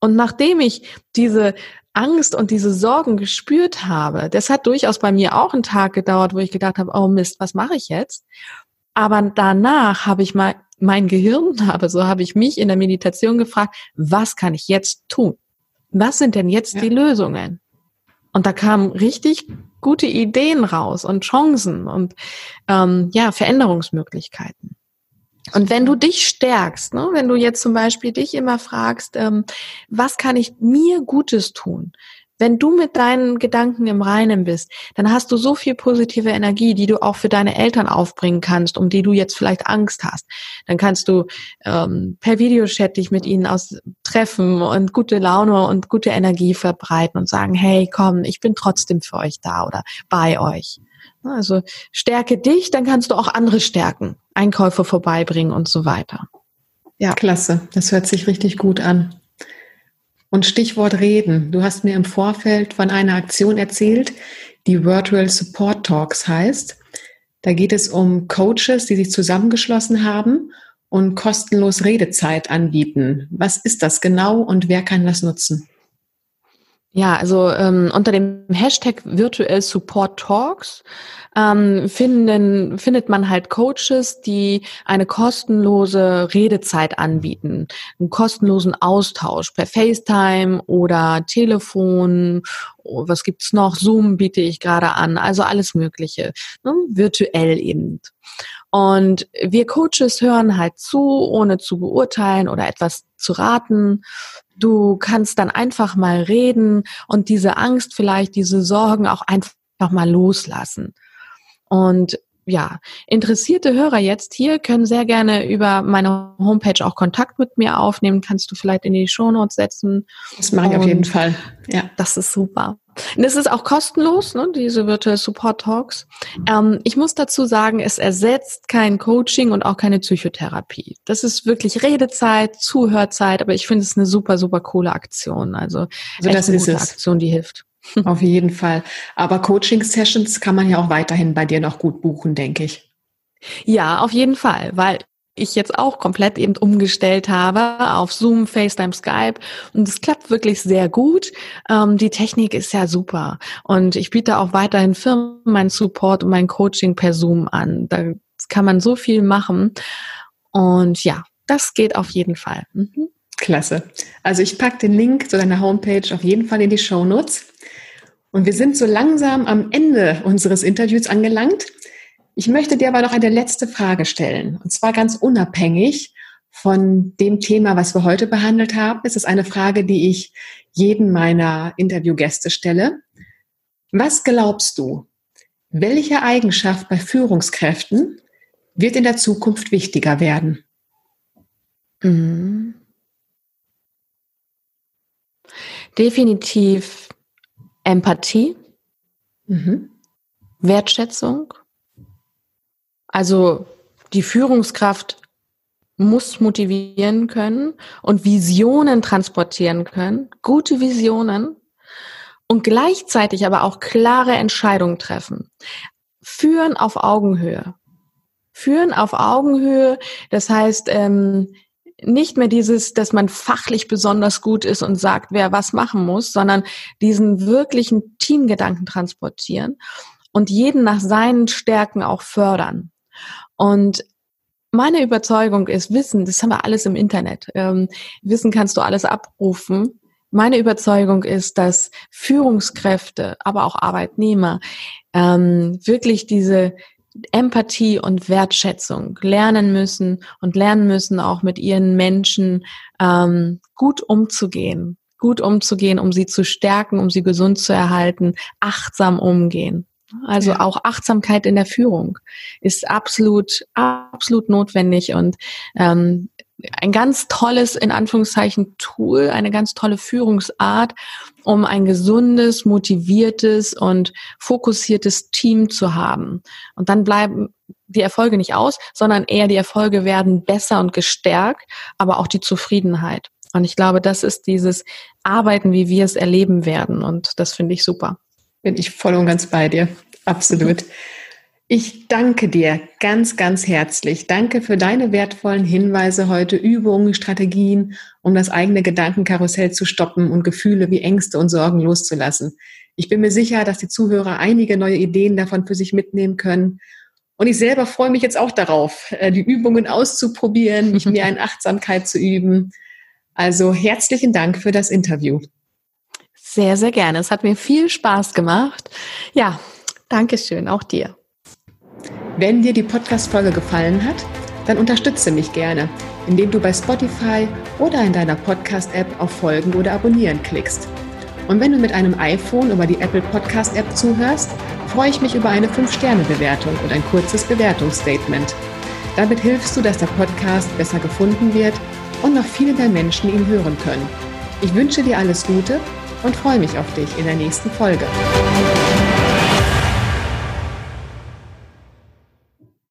Und nachdem ich diese Angst und diese Sorgen gespürt habe, das hat durchaus bei mir auch einen Tag gedauert, wo ich gedacht habe, oh Mist, was mache ich jetzt? Aber danach habe ich mal mein Gehirn, <laughs> aber so habe ich mich in der Meditation gefragt, was kann ich jetzt tun? Was sind denn jetzt ja. die Lösungen? Und da kamen richtig gute Ideen raus und Chancen und ähm, ja Veränderungsmöglichkeiten. Und wenn du dich stärkst, ne, wenn du jetzt zum Beispiel dich immer fragst, ähm, was kann ich mir Gutes tun? Wenn du mit deinen Gedanken im Reinen bist, dann hast du so viel positive Energie, die du auch für deine Eltern aufbringen kannst, um die du jetzt vielleicht Angst hast. Dann kannst du ähm, per Videochat dich mit ihnen aus treffen und gute Laune und gute Energie verbreiten und sagen, hey, komm, ich bin trotzdem für euch da oder bei euch. Also stärke dich, dann kannst du auch andere stärken, Einkäufe vorbeibringen und so weiter. Ja. Klasse, das hört sich richtig gut an. Und Stichwort reden. Du hast mir im Vorfeld von einer Aktion erzählt, die Virtual Support Talks heißt. Da geht es um Coaches, die sich zusammengeschlossen haben und kostenlos Redezeit anbieten. Was ist das genau und wer kann das nutzen? Ja, also ähm, unter dem Hashtag Virtual Support Talks ähm, finden, findet man halt Coaches, die eine kostenlose Redezeit anbieten, einen kostenlosen Austausch per FaceTime oder Telefon. Oh, was gibt's noch? Zoom biete ich gerade an, also alles Mögliche, ne? virtuell eben. Und wir Coaches hören halt zu, ohne zu beurteilen oder etwas zu raten. Du kannst dann einfach mal reden und diese Angst vielleicht, diese Sorgen auch einfach mal loslassen. Und ja, interessierte Hörer jetzt hier können sehr gerne über meine Homepage auch Kontakt mit mir aufnehmen. Kannst du vielleicht in die Shownotes setzen. Das mache ich auf jeden Fall. Ja. Das ist super. Und es ist auch kostenlos, ne, diese Virtual Support Talks. Ähm, ich muss dazu sagen, es ersetzt kein Coaching und auch keine Psychotherapie. Das ist wirklich Redezeit, Zuhörzeit, aber ich finde es eine super, super coole Aktion. Also, also das ist eine es. Aktion, die hilft. <laughs> Auf jeden Fall. Aber Coaching-Sessions kann man ja auch weiterhin bei dir noch gut buchen, denke ich. Ja, auf jeden Fall, weil ich jetzt auch komplett eben umgestellt habe auf Zoom, FaceTime, Skype und es klappt wirklich sehr gut. Ähm, die Technik ist ja super und ich biete auch weiterhin Firmen meinen Support und mein Coaching per Zoom an. Da kann man so viel machen und ja, das geht auf jeden Fall. Mhm. Klasse. Also ich packe den Link zu deiner Homepage auf jeden Fall in die Show Notes. Und wir sind so langsam am Ende unseres Interviews angelangt. Ich möchte dir aber noch eine letzte Frage stellen. Und zwar ganz unabhängig von dem Thema, was wir heute behandelt haben. Es ist eine Frage, die ich jeden meiner Interviewgäste stelle. Was glaubst du, welche Eigenschaft bei Führungskräften wird in der Zukunft wichtiger werden? Mhm. Definitiv Empathie, mhm. Wertschätzung. Also die Führungskraft muss motivieren können und Visionen transportieren können, gute Visionen und gleichzeitig aber auch klare Entscheidungen treffen. Führen auf Augenhöhe. Führen auf Augenhöhe, das heißt, ähm, nicht mehr dieses, dass man fachlich besonders gut ist und sagt, wer was machen muss, sondern diesen wirklichen Teamgedanken transportieren und jeden nach seinen Stärken auch fördern. Und meine Überzeugung ist, Wissen, das haben wir alles im Internet. Ähm, Wissen kannst du alles abrufen. Meine Überzeugung ist, dass Führungskräfte, aber auch Arbeitnehmer ähm, wirklich diese Empathie und Wertschätzung lernen müssen und lernen müssen, auch mit ihren Menschen ähm, gut umzugehen, gut umzugehen, um sie zu stärken, um sie gesund zu erhalten, achtsam umgehen. Also ja. auch Achtsamkeit in der Führung ist absolut, absolut notwendig und ähm, ein ganz tolles, in Anführungszeichen, Tool, eine ganz tolle Führungsart, um ein gesundes, motiviertes und fokussiertes Team zu haben. Und dann bleiben die Erfolge nicht aus, sondern eher die Erfolge werden besser und gestärkt, aber auch die Zufriedenheit. Und ich glaube, das ist dieses Arbeiten, wie wir es erleben werden. Und das finde ich super. Bin ich voll und ganz bei dir. Absolut. Ich danke dir ganz, ganz herzlich. Danke für deine wertvollen Hinweise heute, Übungen, Strategien, um das eigene Gedankenkarussell zu stoppen und Gefühle wie Ängste und Sorgen loszulassen. Ich bin mir sicher, dass die Zuhörer einige neue Ideen davon für sich mitnehmen können. Und ich selber freue mich jetzt auch darauf, äh, die Übungen auszuprobieren, mich <laughs> mehr in Achtsamkeit zu üben. Also herzlichen Dank für das Interview. Sehr, sehr gerne. Es hat mir viel Spaß gemacht. Ja, Dankeschön, auch dir. Wenn dir die Podcast-Folge gefallen hat, dann unterstütze mich gerne, indem du bei Spotify oder in deiner Podcast-App auf Folgen oder Abonnieren klickst. Und wenn du mit einem iPhone über die Apple Podcast-App zuhörst, freue ich mich über eine 5-Sterne-Bewertung und ein kurzes Bewertungsstatement. Damit hilfst du, dass der Podcast besser gefunden wird und noch viele mehr Menschen ihn hören können. Ich wünsche dir alles Gute und freue mich auf dich in der nächsten Folge.